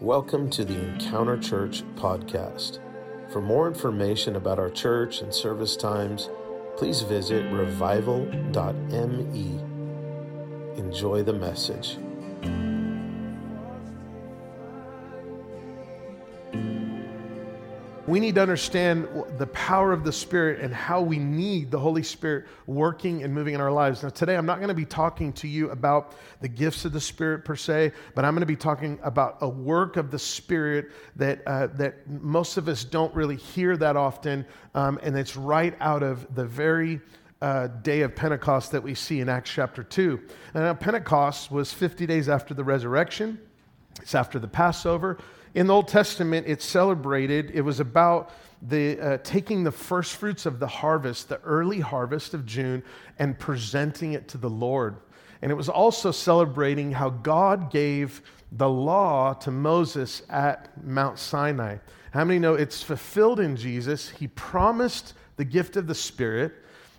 Welcome to the Encounter Church podcast. For more information about our church and service times, please visit revival.me. Enjoy the message. We need to understand the power of the Spirit and how we need the Holy Spirit working and moving in our lives. Now, today I'm not going to be talking to you about the gifts of the Spirit per se, but I'm going to be talking about a work of the Spirit that, uh, that most of us don't really hear that often, um, and it's right out of the very uh, day of Pentecost that we see in Acts chapter 2. And now, Pentecost was 50 days after the resurrection, it's after the Passover. In the Old Testament, it's celebrated, it was about the, uh, taking the first fruits of the harvest, the early harvest of June, and presenting it to the Lord. And it was also celebrating how God gave the law to Moses at Mount Sinai. How many know it's fulfilled in Jesus? He promised the gift of the Spirit.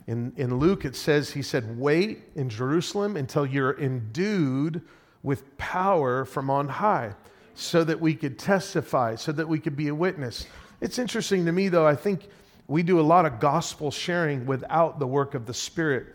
In, in Luke, it says, He said, Wait in Jerusalem until you're endued with power from on high so that we could testify, so that we could be a witness. It's interesting to me, though, I think we do a lot of gospel sharing without the work of the Spirit.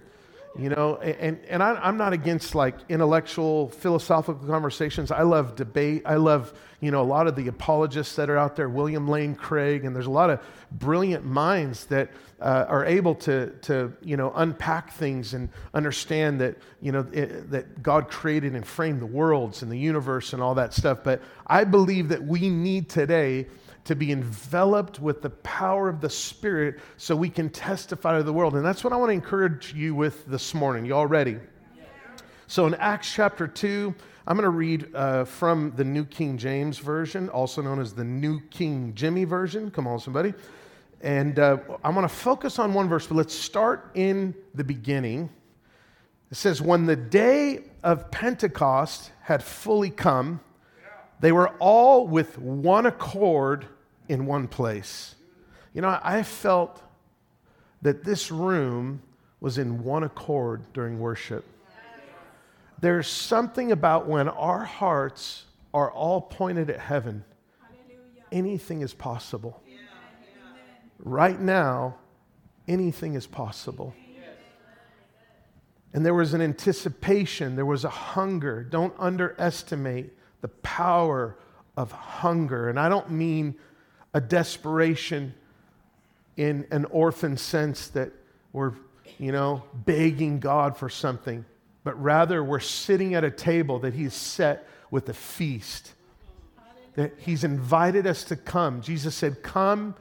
You know, and, and I, I'm not against like intellectual, philosophical conversations. I love debate. I love, you know, a lot of the apologists that are out there, William Lane Craig, and there's a lot of brilliant minds that uh, are able to, to, you know, unpack things and understand that, you know, it, that God created and framed the worlds and the universe and all that stuff. But I believe that we need today to be enveloped with the power of the Spirit so we can testify to the world. And that's what I want to encourage you with this morning. You all ready? So in Acts chapter 2, I'm going to read uh, from the New King James Version, also known as the New King Jimmy Version. Come on, somebody. And uh, I want to focus on one verse, but let's start in the beginning. It says, When the day of Pentecost had fully come, they were all with one accord in one place. You know, I felt that this room was in one accord during worship. There's something about when our hearts are all pointed at heaven, anything is possible. Right now, anything is possible. And there was an anticipation, there was a hunger. Don't underestimate the power of hunger. And I don't mean a desperation in an orphan sense that we're, you know, begging God for something, but rather we're sitting at a table that He's set with a feast. That He's invited us to come. Jesus said, Come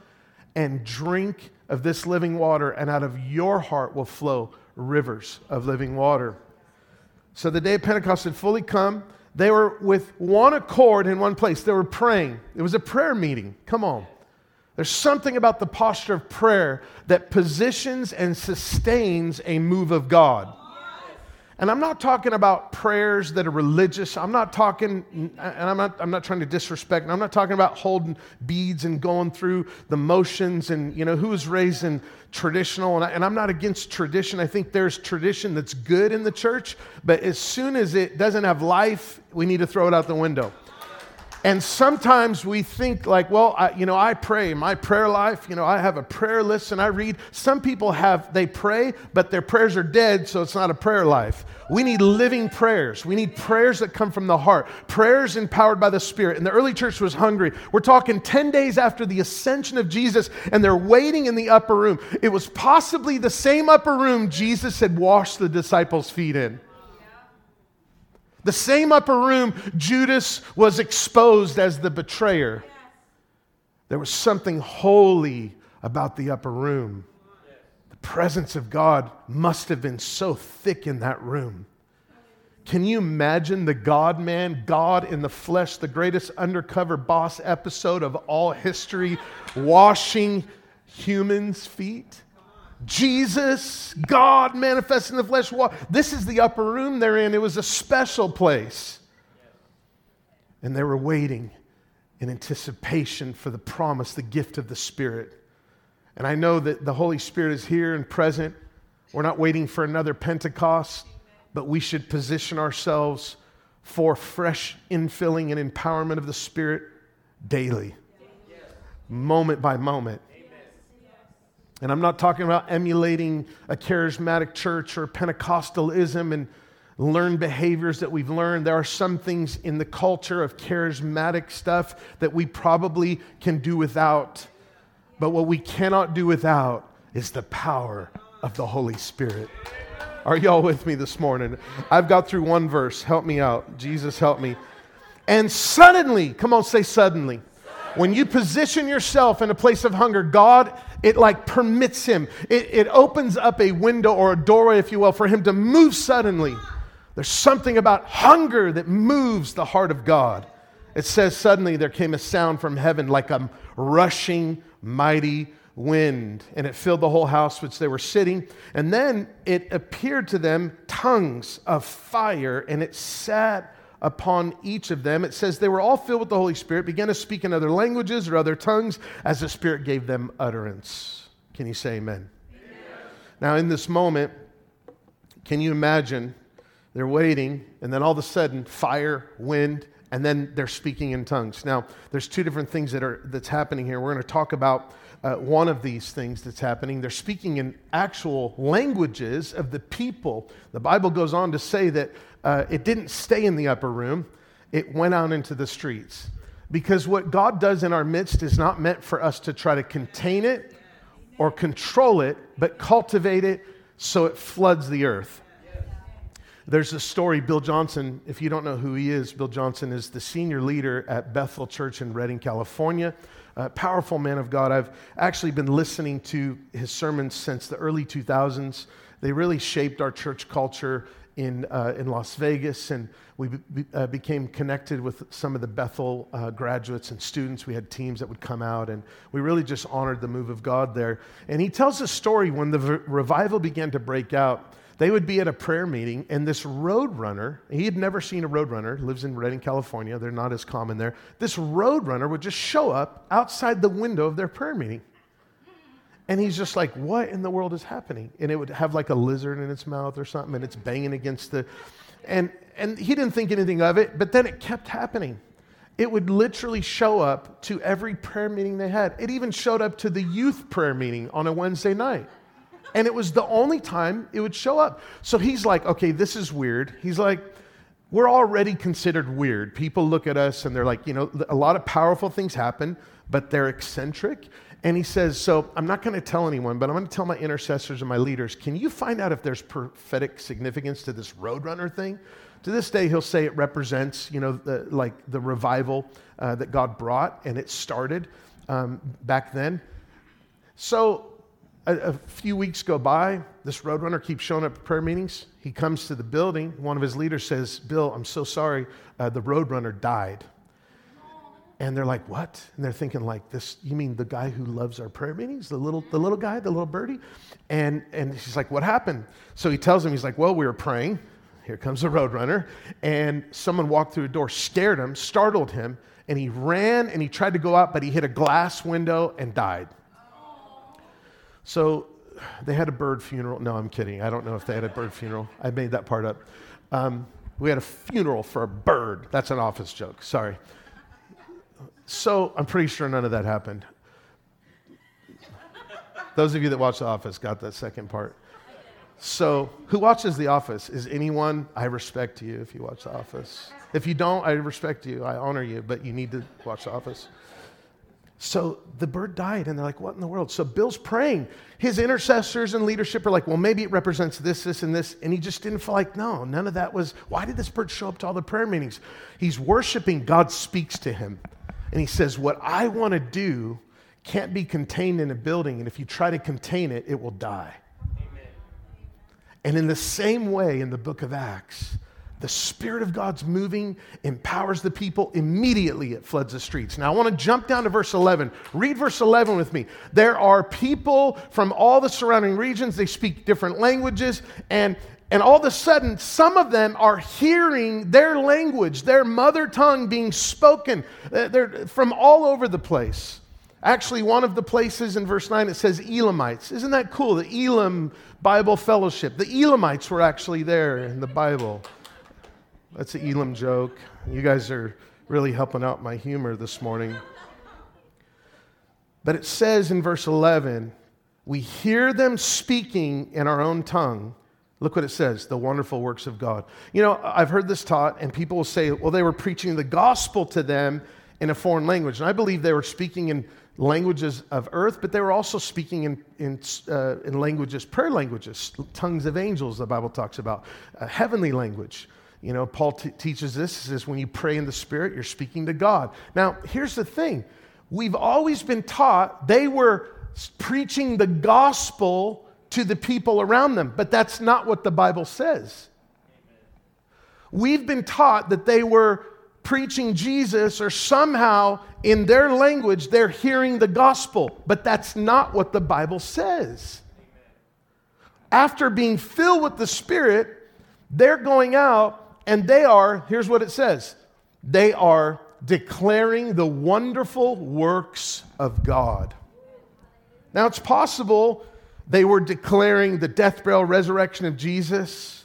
and drink of this living water, and out of your heart will flow rivers of living water. So the day of Pentecost had fully come. They were with one accord in one place. They were praying. It was a prayer meeting. Come on. There's something about the posture of prayer that positions and sustains a move of God. And I'm not talking about prayers that are religious. I'm not talking, and I'm not, I'm not trying to disrespect. I'm not talking about holding beads and going through the motions and, you know, who was raised in traditional. And, I, and I'm not against tradition. I think there's tradition that's good in the church. But as soon as it doesn't have life, we need to throw it out the window. And sometimes we think like, well, I, you know, I pray my prayer life. You know, I have a prayer list and I read. Some people have they pray, but their prayers are dead, so it's not a prayer life. We need living prayers. We need prayers that come from the heart. Prayers empowered by the Spirit. And the early church was hungry. We're talking ten days after the ascension of Jesus, and they're waiting in the upper room. It was possibly the same upper room Jesus had washed the disciples' feet in. The same upper room Judas was exposed as the betrayer. There was something holy about the upper room. The presence of God must have been so thick in that room. Can you imagine the God man, God in the flesh, the greatest undercover boss episode of all history, washing humans' feet? Jesus, God manifest in the flesh. This is the upper room they're in. It was a special place. And they were waiting in anticipation for the promise, the gift of the Spirit. And I know that the Holy Spirit is here and present. We're not waiting for another Pentecost, but we should position ourselves for fresh infilling and empowerment of the Spirit daily, moment by moment. And I'm not talking about emulating a charismatic church or Pentecostalism and learned behaviors that we've learned. There are some things in the culture of charismatic stuff that we probably can do without. But what we cannot do without is the power of the Holy Spirit. Are y'all with me this morning? I've got through one verse. Help me out. Jesus, help me. And suddenly, come on, say suddenly. When you position yourself in a place of hunger, God, it like permits Him. It, it opens up a window or a doorway, if you will, for Him to move suddenly. There's something about hunger that moves the heart of God. It says, Suddenly there came a sound from heaven like a rushing, mighty wind, and it filled the whole house which they were sitting. And then it appeared to them tongues of fire, and it sat upon each of them. It says they were all filled with the Holy Spirit, began to speak in other languages or other tongues as the Spirit gave them utterance. Can you say amen? amen? Now, in this moment, can you imagine they're waiting, and then all of a sudden, fire, wind, and then they're speaking in tongues. Now, there's two different things that are that's happening here. We're going to talk about uh, one of these things that's happening. They're speaking in actual languages of the people. The Bible goes on to say that uh, it didn't stay in the upper room; it went out into the streets. Because what God does in our midst is not meant for us to try to contain it or control it, but cultivate it so it floods the earth. There's a story, Bill Johnson, if you don't know who he is, Bill Johnson is the senior leader at Bethel Church in Redding, California. A powerful man of God. I've actually been listening to his sermons since the early 2000s. They really shaped our church culture in, uh, in Las Vegas, and we be, uh, became connected with some of the Bethel uh, graduates and students. We had teams that would come out, and we really just honored the move of God there. And he tells a story when the revival began to break out they would be at a prayer meeting, and this roadrunner, he had never seen a roadrunner, lives in Redding, California. They're not as common there. This roadrunner would just show up outside the window of their prayer meeting. And he's just like, what in the world is happening? And it would have like a lizard in its mouth or something, and it's banging against the. And, and he didn't think anything of it, but then it kept happening. It would literally show up to every prayer meeting they had. It even showed up to the youth prayer meeting on a Wednesday night. And it was the only time it would show up. So he's like, okay, this is weird. He's like, we're already considered weird. People look at us and they're like, you know, a lot of powerful things happen, but they're eccentric. And he says, So I'm not going to tell anyone, but I'm going to tell my intercessors and my leaders, can you find out if there's prophetic significance to this Roadrunner thing? To this day, he'll say it represents, you know, the, like the revival uh, that God brought, and it started um, back then. So a, a, few weeks go by. This roadrunner keeps showing up at prayer meetings. He comes to the building. One of his leaders says, Bill, I'm so sorry. Uh, the roadrunner died. And they're like, what? And they're thinking like this, you mean the guy who loves our prayer meetings? The little, the little guy, the little birdie? And, and he's like, what happened? So he tells him, he's like, well, we were praying. Here comes the roadrunner. And someone walked through a door, scared him, startled him, and he ran and he tried to go out, but he hit a glass window and died. So they had a bird funeral. No, I'm kidding. I don't know if they had a bird funeral. I made that part up. Um, we had a funeral for a bird. That's an office joke. Sorry. So I'm pretty sure none of that happened. Those of you that watch The Office got that second part. So, who watches The Office? Is anyone? I respect you if you watch The Office. If you don't, I respect you. I honor you, but you need to watch The Office. So the bird died, and they're like, What in the world? So Bill's praying. His intercessors and leadership are like, Well, maybe it represents this, this, and this. And he just didn't feel like, No, none of that was. Why did this bird show up to all the prayer meetings? He's worshiping, God speaks to him. And he says, What I want to do can't be contained in a building, and if you try to contain it, it will die. Amen. And in the same way, in the book of Acts, the Spirit of God's moving, empowers the people. Immediately it floods the streets. Now I want to jump down to verse 11. Read verse 11 with me. There are people from all the surrounding regions, they speak different languages, and and all of a sudden, some of them are hearing their language, their mother tongue being spoken. They're from all over the place. Actually, one of the places in verse 9 it says Elamites. Isn't that cool? The Elam Bible Fellowship. The Elamites were actually there in the Bible. That's an Elam joke. You guys are really helping out my humor this morning. But it says in verse 11, we hear them speaking in our own tongue. Look what it says the wonderful works of God. You know, I've heard this taught, and people will say, well, they were preaching the gospel to them in a foreign language. And I believe they were speaking in languages of earth, but they were also speaking in, in, uh, in languages, prayer languages, tongues of angels, the Bible talks about, a heavenly language. You know, Paul t- teaches this. Says, when you pray in the Spirit, you're speaking to God. Now, here's the thing we've always been taught they were preaching the gospel to the people around them, but that's not what the Bible says. We've been taught that they were preaching Jesus, or somehow in their language, they're hearing the gospel. But that's not what the Bible says. After being filled with the Spirit, they're going out and they are, here's what it says they are declaring the wonderful works of God. Now, it's possible they were declaring the death, burial, resurrection of Jesus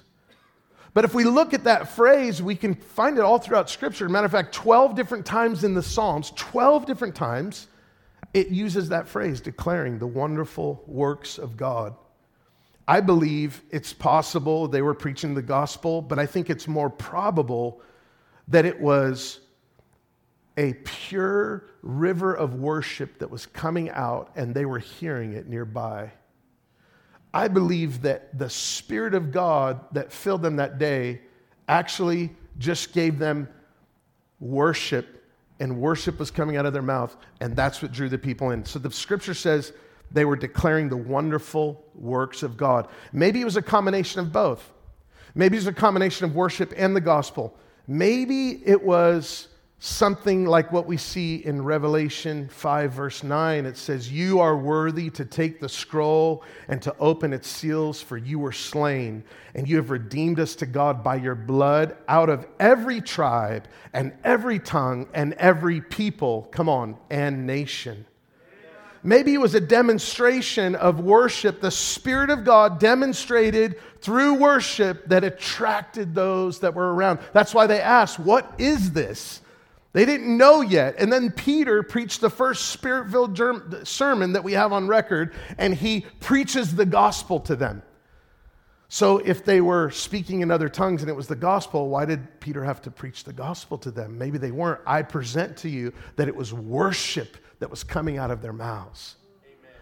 but if we look at that phrase, we can find it all throughout Scripture. Matter of fact, 12 different times in the Psalms, 12 different times, it uses that phrase, declaring the wonderful works of God. I believe it's possible they were preaching the gospel, but I think it's more probable that it was a pure river of worship that was coming out and they were hearing it nearby. I believe that the Spirit of God that filled them that day actually just gave them worship, and worship was coming out of their mouth, and that's what drew the people in. So the scripture says they were declaring the wonderful works of God. Maybe it was a combination of both. Maybe it was a combination of worship and the gospel. Maybe it was something like what we see in Revelation 5, verse 9. It says, You are worthy to take the scroll and to open its seals, for you were slain, and you have redeemed us to God by your blood out of every tribe and every tongue and every people, come on, and nation. Maybe it was a demonstration of worship. The Spirit of God demonstrated through worship that attracted those that were around. That's why they asked, What is this? They didn't know yet. And then Peter preached the first spirit filled sermon that we have on record, and he preaches the gospel to them. So, if they were speaking in other tongues and it was the gospel, why did Peter have to preach the gospel to them? Maybe they weren't. I present to you that it was worship that was coming out of their mouths. Amen.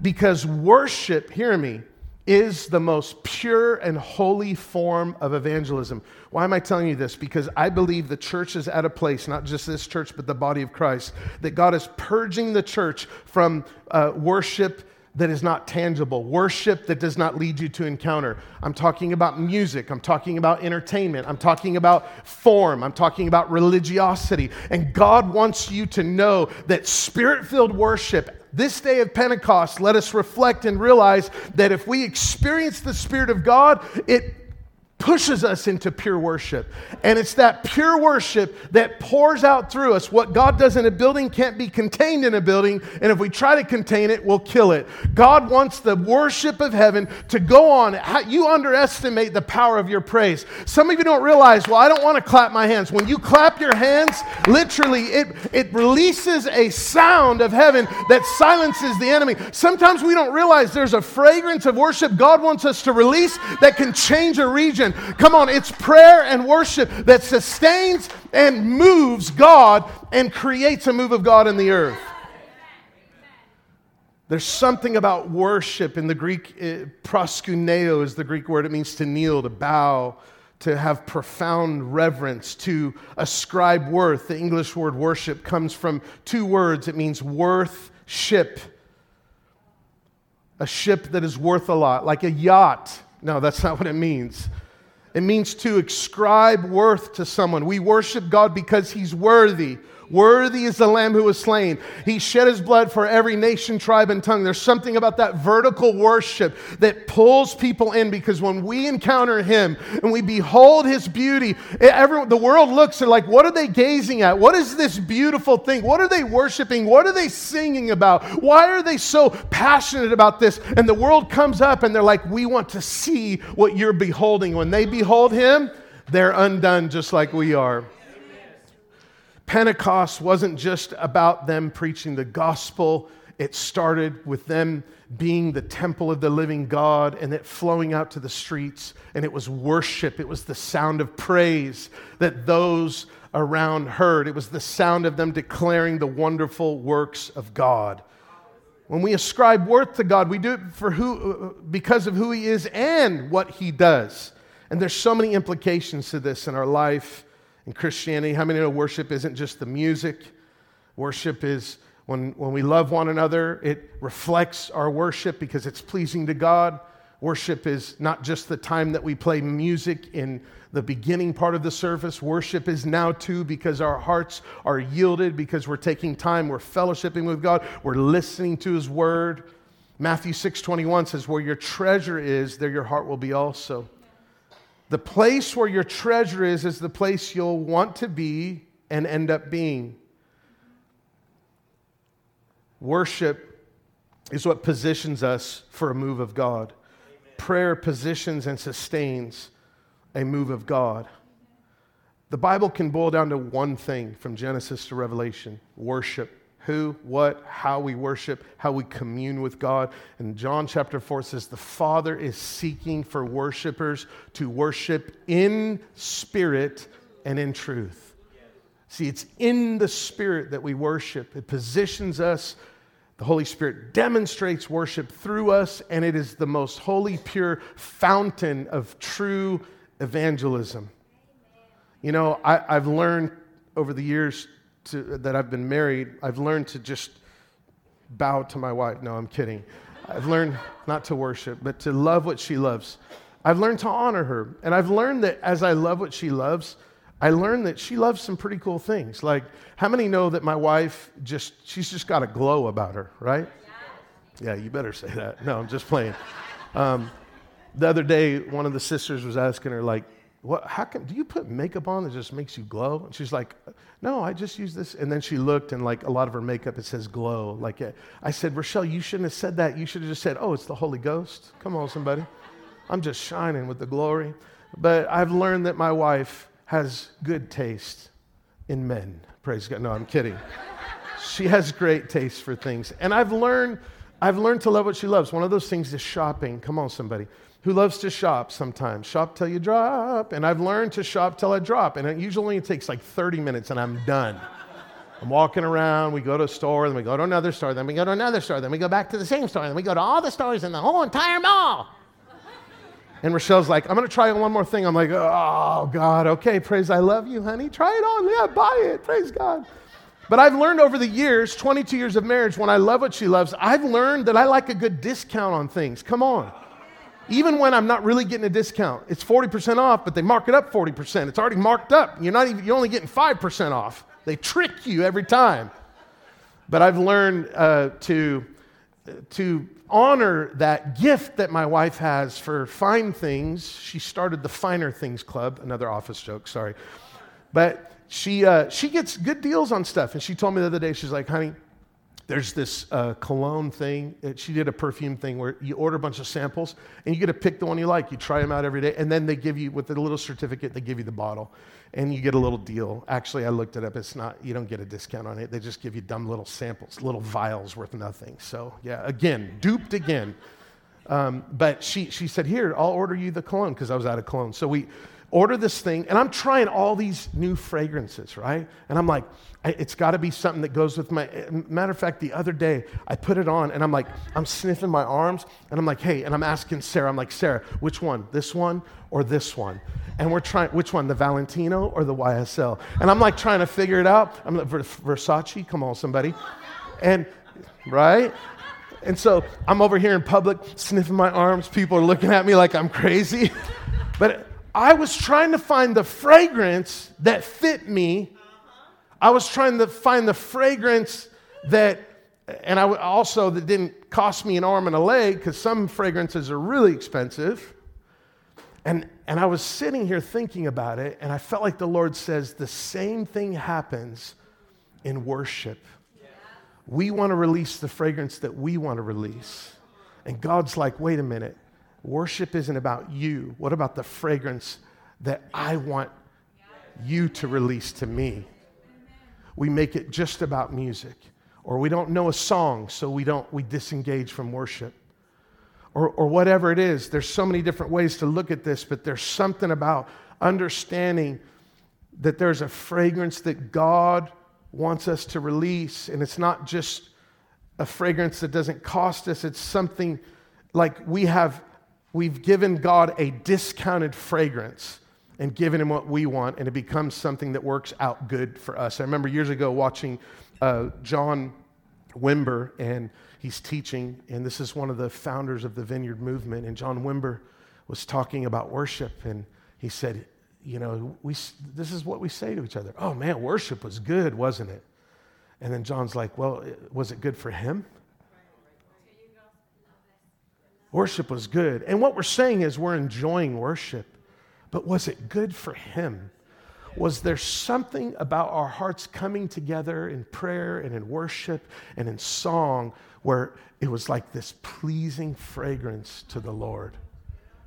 Because worship, hear me, is the most pure and holy form of evangelism. Why am I telling you this? Because I believe the church is at a place, not just this church, but the body of Christ, that God is purging the church from uh, worship that is not tangible, worship that does not lead you to encounter. I'm talking about music, I'm talking about entertainment, I'm talking about form, I'm talking about religiosity. And God wants you to know that spirit filled worship this day of Pentecost, let us reflect and realize that if we experience the Spirit of God, it pushes us into pure worship. And it's that pure worship that pours out through us. What God does in a building can't be contained in a building, and if we try to contain it, we'll kill it. God wants the worship of heaven to go on. You underestimate the power of your praise. Some of you don't realize, well, I don't want to clap my hands. When you clap your hands, literally, it, it releases a sound of heaven that silences the enemy. Sometimes we don't realize there's a fragrance of worship God wants us to release that can change a region. Come on, it's prayer and worship that sustains and moves God and creates a move of God in the earth. There's something about worship in the Greek, uh, proskuneo is the Greek word. It means to kneel, to bow, to have profound reverence, to ascribe worth. The English word worship comes from two words. It means worth ship, a ship that is worth a lot, like a yacht. No, that's not what it means. It means to ascribe worth to someone. We worship God because He's worthy. Worthy is the Lamb who was slain. He shed his blood for every nation, tribe, and tongue. There's something about that vertical worship that pulls people in because when we encounter him and we behold his beauty, everyone, the world looks and like, what are they gazing at? What is this beautiful thing? What are they worshiping? What are they singing about? Why are they so passionate about this? And the world comes up and they're like, we want to see what you're beholding. When they behold him, they're undone just like we are. Pentecost wasn't just about them preaching the gospel. It started with them being the temple of the living God and it flowing out to the streets. And it was worship, it was the sound of praise that those around heard. It was the sound of them declaring the wonderful works of God. When we ascribe worth to God, we do it for who, because of who He is and what He does. And there's so many implications to this in our life in Christianity. How many know worship isn't just the music? Worship is when, when we love one another, it reflects our worship because it's pleasing to God. Worship is not just the time that we play music in the beginning part of the service. Worship is now too because our hearts are yielded, because we're taking time, we're fellowshipping with God, we're listening to His Word. Matthew 6 21 says, Where your treasure is, there your heart will be also. The place where your treasure is, is the place you'll want to be and end up being. Worship is what positions us for a move of God. Amen. Prayer positions and sustains a move of God. The Bible can boil down to one thing from Genesis to Revelation worship. Who, what, how we worship, how we commune with God. And John chapter 4 says, The Father is seeking for worshipers to worship in spirit and in truth. See, it's in the spirit that we worship. It positions us. The Holy Spirit demonstrates worship through us, and it is the most holy, pure fountain of true evangelism. You know, I, have learned over the years to, that I've been married, I've learned to just bow to my wife. No, I'm kidding. I've learned not to worship, but to love what she loves. I've learned to honor her. And I've learned that as I love what she loves, I learned that she loves some pretty cool things. Like, how many know that my wife just, she's just got a glow about her, right? Yeah, you better say that. No, I'm just playing. Um, the other day, one of the sisters was asking her, like, what, how can, do you put makeup on that just makes you glow? And she's like, no, I just use this. And then she looked and like a lot of her makeup, it says glow. Like I said, Rochelle, you shouldn't have said that. You should have just said, oh, it's the Holy Ghost. Come on, somebody. I'm just shining with the glory. But I've learned that my wife has good taste in men. Praise God. No, I'm kidding. she has great taste for things. And I've learned, I've learned to love what she loves. One of those things is shopping. Come on, somebody who loves to shop sometimes. Shop till you drop. And I've learned to shop till I drop. And it usually takes like 30 minutes and I'm done. I'm walking around, we go to a store, then we go to another store, then we go to another store, then we go back to the same store, then we go to all the stores in the whole entire mall. And Rochelle's like, I'm gonna try one more thing. I'm like, oh God, okay, praise I love you, honey. Try it on. Yeah, buy it. Praise God. But I've learned over the years, 22 years of marriage, when I love what she loves, I've learned that I like a good discount on things. Come on. Even when I'm not really getting a discount, it's 40% off, but they mark it up 40%. It's already marked up. You're not even, you're only getting 5% off. They trick you every time. But I've learned uh, to, to honor that gift that my wife has for fine things. She started the Finer Things Club, another office joke, sorry. But she, uh, she gets good deals on stuff. And she told me the other day, she's like, honey, there's this uh, cologne thing. She did a perfume thing where you order a bunch of samples and you get to pick the one you like. You try them out every day, and then they give you, with a little certificate, they give you the bottle and you get a little deal. Actually, I looked it up. It's not, you don't get a discount on it. They just give you dumb little samples, little vials worth nothing. So, yeah, again, duped again. Um, but she, she said, Here, I'll order you the cologne because I was out of cologne. So we, order this thing, and I'm trying all these new fragrances, right? And I'm like, it's got to be something that goes with my. Matter of fact, the other day I put it on, and I'm like, I'm sniffing my arms, and I'm like, hey, and I'm asking Sarah, I'm like, Sarah, which one? This one or this one? And we're trying, which one, the Valentino or the YSL? And I'm like trying to figure it out. I'm like, Versace, come on, somebody. And, right? And so I'm over here in public sniffing my arms. People are looking at me like I'm crazy. but I was trying to find the fragrance that fit me. I was trying to find the fragrance that, and I also that didn't cost me an arm and a leg because some fragrances are really expensive. And, and I was sitting here thinking about it, and I felt like the Lord says the same thing happens in worship. We want to release the fragrance that we want to release. And God's like, wait a minute. Worship isn't about you. What about the fragrance that I want you to release to me. We make it just about music. Or we don't know a song, so we don't we disengage from worship. Or, or whatever it is. There's so many different ways to look at this, but there's something about understanding that there's a fragrance that God wants us to release. And it's not just a fragrance that doesn't cost us, it's something like we have, we've given God a discounted fragrance and given him what we want, and it becomes something that works out good for us. I remember years ago watching uh, John Wimber, and he's teaching, and this is one of the founders of the Vineyard Movement. And John Wimber was talking about worship, and he said, You know, we, this is what we say to each other. Oh man, worship was good, wasn't it? And then John's like, Well, was it good for him? Worship was good. And what we're saying is we're enjoying worship. But was it good for him? Was there something about our hearts coming together in prayer and in worship and in song where it was like this pleasing fragrance to the Lord?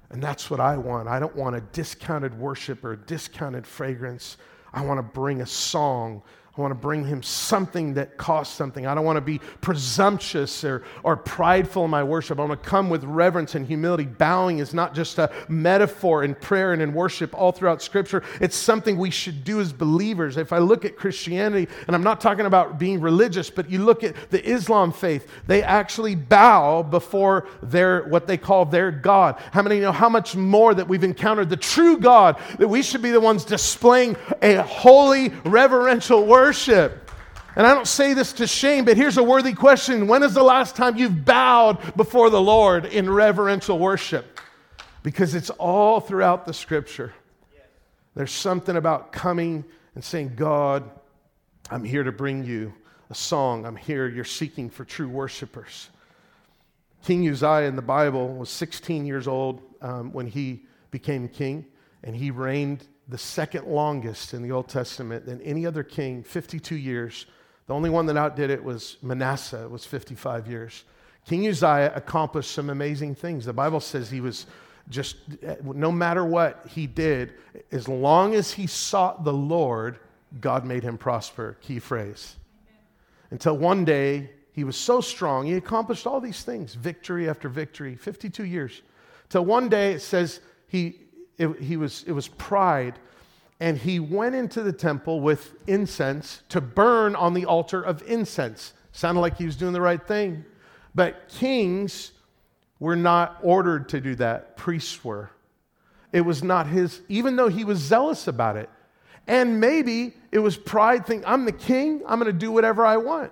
And that's what I want. I don't want a discounted worship or a discounted fragrance. I want to bring a song I want to bring him something that costs something. I don't want to be presumptuous or, or prideful in my worship. I want to come with reverence and humility. Bowing is not just a metaphor in prayer and in worship all throughout Scripture, it's something we should do as believers. If I look at Christianity, and I'm not talking about being religious, but you look at the Islam faith, they actually bow before their what they call their God. How many know how much more that we've encountered the true God, that we should be the ones displaying a holy, reverential worship? Worship. And I don't say this to shame, but here's a worthy question When is the last time you've bowed before the Lord in reverential worship? Because it's all throughout the scripture. There's something about coming and saying, God, I'm here to bring you a song. I'm here. You're seeking for true worshipers. King Uzziah in the Bible was 16 years old um, when he became king, and he reigned the second longest in the Old Testament than any other king, 52 years. The only one that outdid it was Manasseh, it was 55 years. King Uzziah accomplished some amazing things. The Bible says he was just, no matter what he did, as long as he sought the Lord, God made him prosper. Key phrase. Until one day, he was so strong, he accomplished all these things, victory after victory, 52 years. Till one day, it says he it, he was, it was pride. And he went into the temple with incense to burn on the altar of incense. Sounded like he was doing the right thing. But kings were not ordered to do that, priests were. It was not his, even though he was zealous about it. And maybe it was pride, think, I'm the king, I'm going to do whatever I want.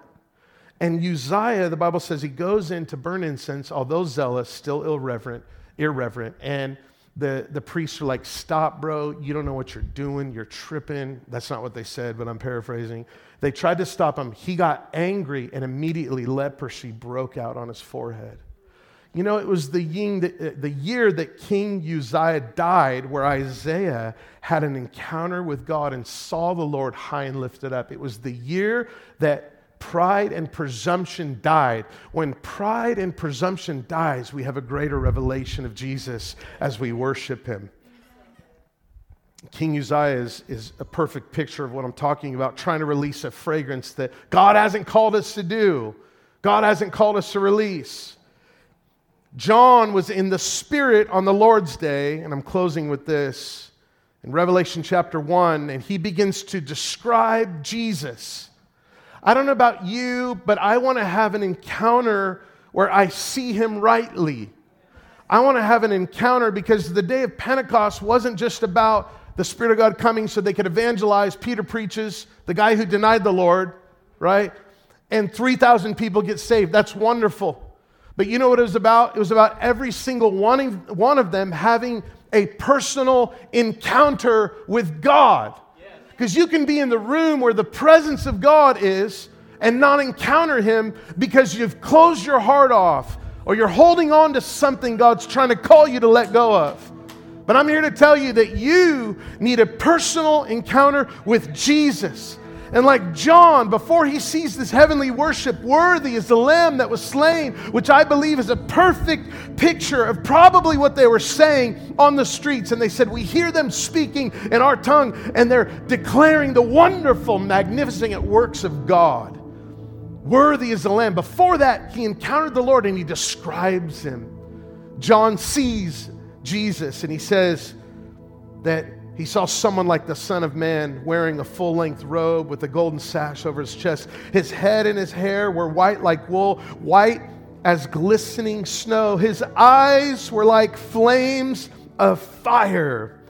And Uzziah, the Bible says he goes in to burn incense, although zealous, still irreverent, irreverent. And the, the priests are like, Stop, bro. You don't know what you're doing. You're tripping. That's not what they said, but I'm paraphrasing. They tried to stop him. He got angry, and immediately leprosy broke out on his forehead. You know, it was the, uh, the year that King Uzziah died where Isaiah had an encounter with God and saw the Lord high and lifted up. It was the year that pride and presumption died. When pride and presumption dies, we have a greater revelation of Jesus as we worship him. King Uzziah is, is a perfect picture of what I'm talking about, trying to release a fragrance that God hasn't called us to do, God hasn't called us to release. John was in the Spirit on the Lord's day, and I'm closing with this in Revelation chapter 1, and he begins to describe Jesus I don't know about you, but I want to have an encounter where I see him rightly. I want to have an encounter because the day of Pentecost wasn't just about the Spirit of God coming so they could evangelize. Peter preaches, the guy who denied the Lord, right? And 3,000 people get saved. That's wonderful. But you know what it was about? It was about every single one, of them having a personal encounter with God. Because you can be in the room where the presence of God is and not encounter Him because you've closed your heart off or you're holding on to something God's trying to call you to let go of. But I'm here to tell you that you need a personal encounter with Jesus. And like John, before he sees this heavenly worship, worthy is the lamb that was slain, which I believe is a perfect picture of probably what they were saying on the streets. And they said, We hear them speaking in our tongue, and they're declaring the wonderful, magnificent works of God. Worthy is the lamb. Before that, he encountered the Lord and he describes him. John sees Jesus and he says that he saw someone like the Son of Man wearing a full length robe with a golden sash over his chest. His head and his hair were white like wool, white as glistening snow. His eyes were like flames of fire.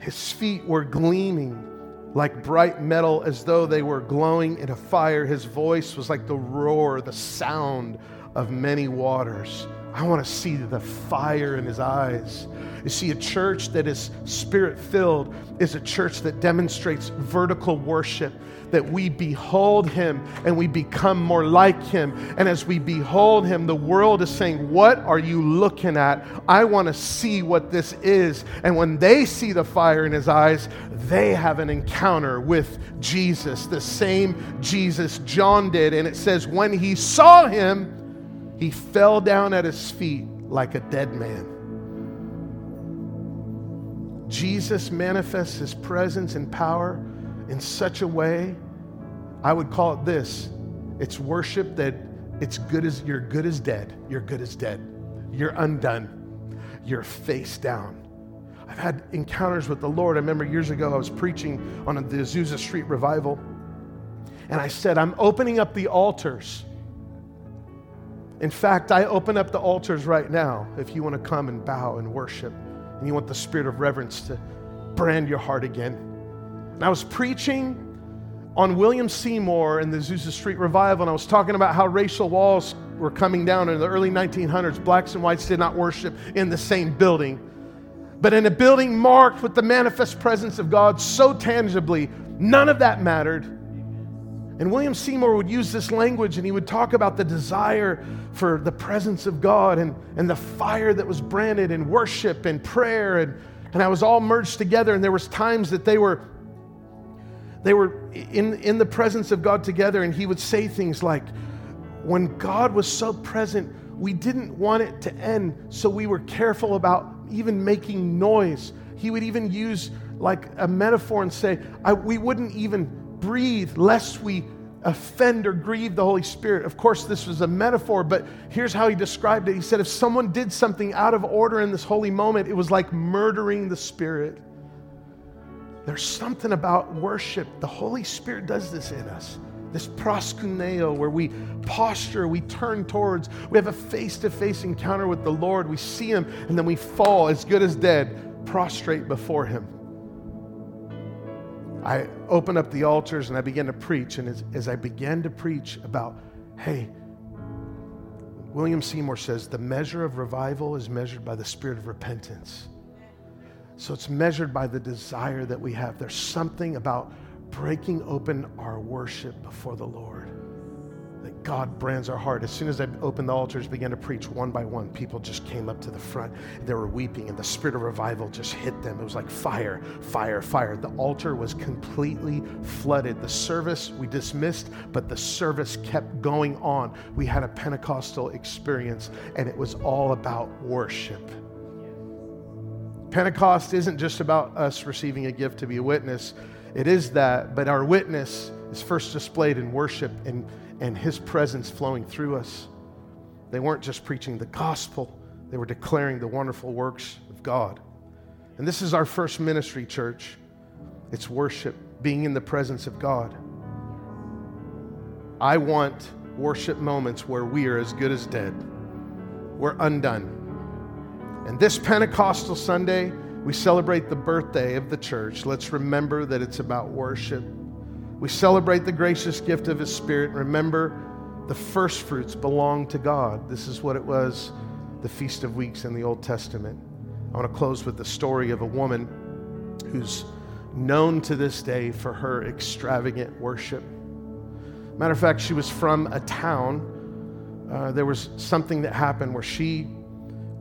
His feet were gleaming like bright metal as though they were glowing in a fire. His voice was like the roar, the sound of many waters. I want to see the fire in his eyes. You see, a church that is spirit filled is a church that demonstrates vertical worship, that we behold him and we become more like him. And as we behold him, the world is saying, What are you looking at? I want to see what this is. And when they see the fire in his eyes, they have an encounter with Jesus, the same Jesus John did. And it says, When he saw him, he fell down at his feet like a dead man. Jesus manifests his presence and power in such a way, I would call it this it's worship that it's good as you're good as dead. You're good as dead. You're undone. You're face down. I've had encounters with the Lord. I remember years ago I was preaching on the Azusa Street revival, and I said, I'm opening up the altars in fact, I open up the altars right now if you want to come and bow and worship and you want the spirit of reverence to brand your heart again. And I was preaching on William Seymour in the Azusa Street Revival, and I was talking about how racial walls were coming down in the early 1900s. Blacks and whites did not worship in the same building, but in a building marked with the manifest presence of God so tangibly, none of that mattered. And William Seymour would use this language and he would talk about the desire for the presence of God and, and the fire that was branded in worship and prayer. And, and I was all merged together. And there was times that they were they were in, in the presence of God together, and he would say things like, When God was so present, we didn't want it to end, so we were careful about even making noise. He would even use like a metaphor and say, We wouldn't even breathe lest we offend or grieve the Holy Spirit. Of course, this was a metaphor, but here's how he described it. He said, if someone did something out of order in this holy moment, it was like murdering the Spirit. There's something about worship. The Holy Spirit does this in us. This proskuneo, where we posture, we turn towards, we have a face to face encounter with the Lord. We see Him, and then we fall as good as dead, prostrate before Him. I open up the altars and I begin to preach. And as, as I began to preach about, hey, William Seymour says the measure of revival is measured by the spirit of repentance. So it's measured by the desire that we have. There's something about breaking open our worship before the Lord. God brands our heart. As soon as I opened the altars, began to preach one by one, people just came up to the front. They were weeping, and the spirit of revival just hit them. It was like fire, fire, fire. The altar was completely flooded. The service we dismissed, but the service kept going on. We had a Pentecostal experience, and it was all about worship. Pentecost isn't just about us receiving a gift to be a witness. It is that, but our witness is first displayed in worship and and His presence flowing through us. They weren't just preaching the gospel, they were declaring the wonderful works of God. And this is our first ministry, church. It's worship, being in the presence of God. I want worship moments where we are as good as dead. We're undone. And this Pentecostal Sunday, we celebrate the birthday of the church. Let's remember that it's about worship. We celebrate the gracious gift of His Spirit. Remember, the first fruits belong to God. This is what it was the Feast of Weeks in the Old Testament. I want to close with the story of a woman who's known to this day for her extravagant worship. Matter of fact, she was from a town. Uh, there was something that happened where she,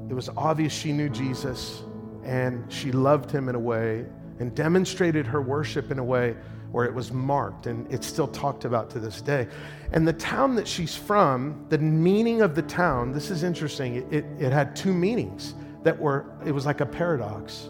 it was obvious she knew Jesus and she loved him in a way and demonstrated her worship in a way where it was marked and it's still talked about to this day. And the town that she's from, the meaning of the town, this is interesting, it, it, it had two meanings that were, it was like a paradox.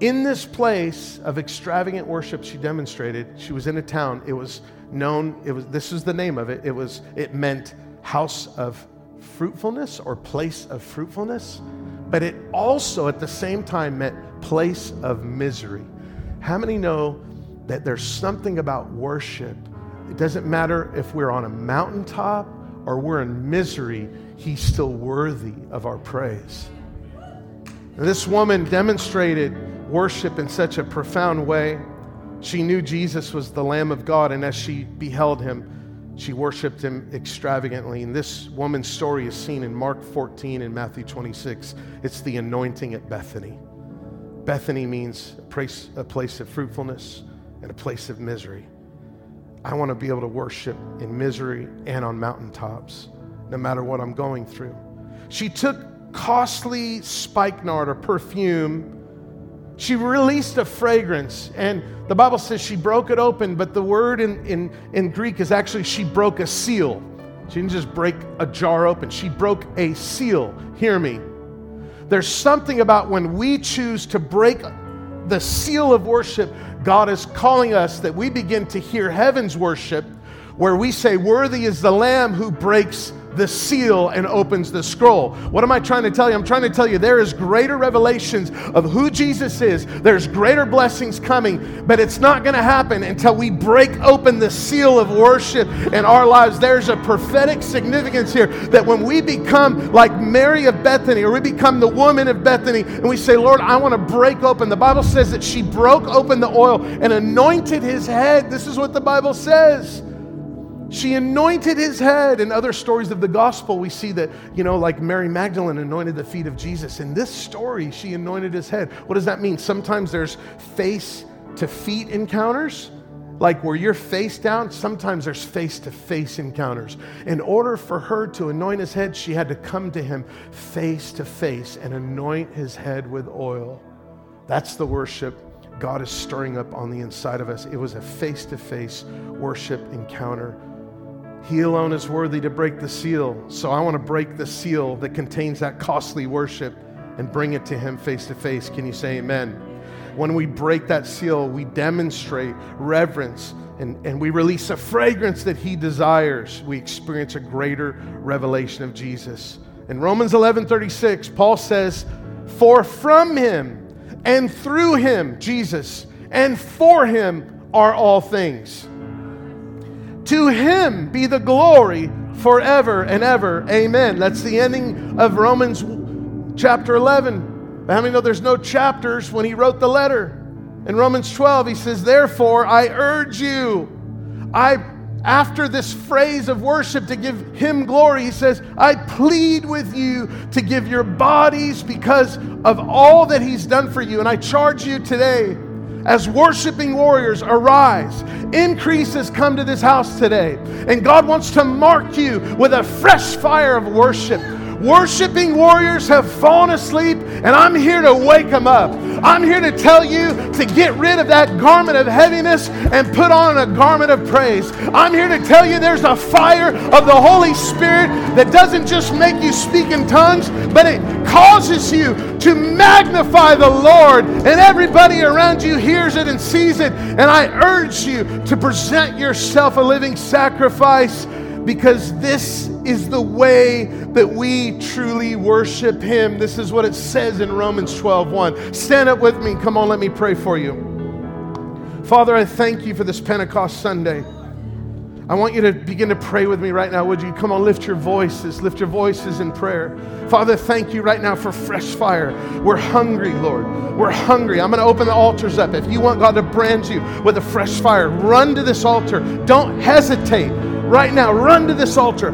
In this place of extravagant worship she demonstrated, she was in a town, it was known, it was, this is the name of it, it was, it meant house of fruitfulness or place of fruitfulness, but it also at the same time meant place of misery. How many know that there's something about worship? It doesn't matter if we're on a mountaintop or we're in misery, He's still worthy of our praise. And this woman demonstrated worship in such a profound way. She knew Jesus was the Lamb of God, and as she beheld him, she worshiped him extravagantly. And this woman's story is seen in Mark 14 and Matthew 26. It's the anointing at Bethany. Bethany means a place, a place of fruitfulness and a place of misery. I want to be able to worship in misery and on mountaintops, no matter what I'm going through. She took costly spikenard or perfume she released a fragrance, and the Bible says she broke it open, but the word in, in, in Greek is actually she broke a seal. She didn't just break a jar open, she broke a seal. Hear me. There's something about when we choose to break the seal of worship, God is calling us that we begin to hear heaven's worship, where we say, Worthy is the Lamb who breaks the seal and opens the scroll. What am I trying to tell you? I'm trying to tell you there is greater revelations of who Jesus is. There's greater blessings coming, but it's not going to happen until we break open the seal of worship in our lives. There's a prophetic significance here that when we become like Mary of Bethany or we become the woman of Bethany and we say, Lord, I want to break open. The Bible says that she broke open the oil and anointed his head. This is what the Bible says. She anointed his head. In other stories of the gospel, we see that, you know, like Mary Magdalene anointed the feet of Jesus. In this story, she anointed his head. What does that mean? Sometimes there's face to feet encounters, like where you're face down. Sometimes there's face to face encounters. In order for her to anoint his head, she had to come to him face to face and anoint his head with oil. That's the worship God is stirring up on the inside of us. It was a face to face worship encounter he alone is worthy to break the seal. So I want to break the seal that contains that costly worship and bring it to Him face to face. Can you say amen? When we break that seal, we demonstrate reverence and, and we release a fragrance that He desires. We experience a greater revelation of Jesus. In Romans 11 36, Paul says, For from Him and through Him, Jesus, and for Him are all things. To him be the glory forever and ever. Amen. That's the ending of Romans chapter 11. How many know there's no chapters when he wrote the letter? In Romans 12, he says, Therefore, I urge you, I after this phrase of worship to give him glory, he says, I plead with you to give your bodies because of all that he's done for you. And I charge you today as worshiping warriors arise. Increase has come to this house today. And God wants to mark you with a fresh fire of worship Worshiping warriors have fallen asleep, and I'm here to wake them up. I'm here to tell you to get rid of that garment of heaviness and put on a garment of praise. I'm here to tell you there's a fire of the Holy Spirit that doesn't just make you speak in tongues, but it causes you to magnify the Lord, and everybody around you hears it and sees it. And I urge you to present yourself a living sacrifice because this is the way that we truly worship him. This is what it says in Romans 12 1. Stand up with me. Come on, let me pray for you. Father, I thank you for this Pentecost Sunday. I want you to begin to pray with me right now. Would you come on, lift your voices, lift your voices in prayer. Father, thank you right now for fresh fire. We're hungry, Lord. We're hungry. I'm going to open the altars up. If you want God to brand you with a fresh fire, run to this altar. Don't hesitate right now, run to this altar.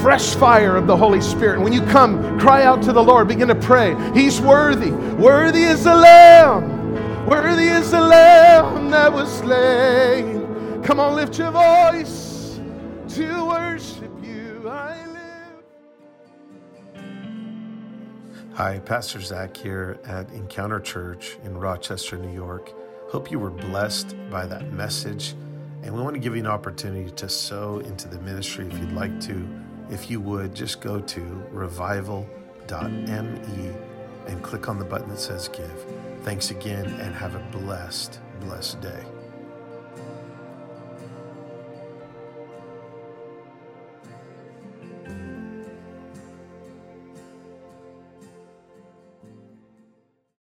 Fresh fire of the Holy Spirit. When you come, cry out to the Lord. Begin to pray. He's worthy. Worthy is the Lamb. Worthy is the Lamb that was slain. Come on, lift your voice to worship you. I live. Hi, Pastor Zach here at Encounter Church in Rochester, New York Hope you were blessed by that message. And we want to give you an opportunity to sow into the ministry if you'd like to. If you would, just go to revival.me and click on the button that says give. Thanks again and have a blessed, blessed day.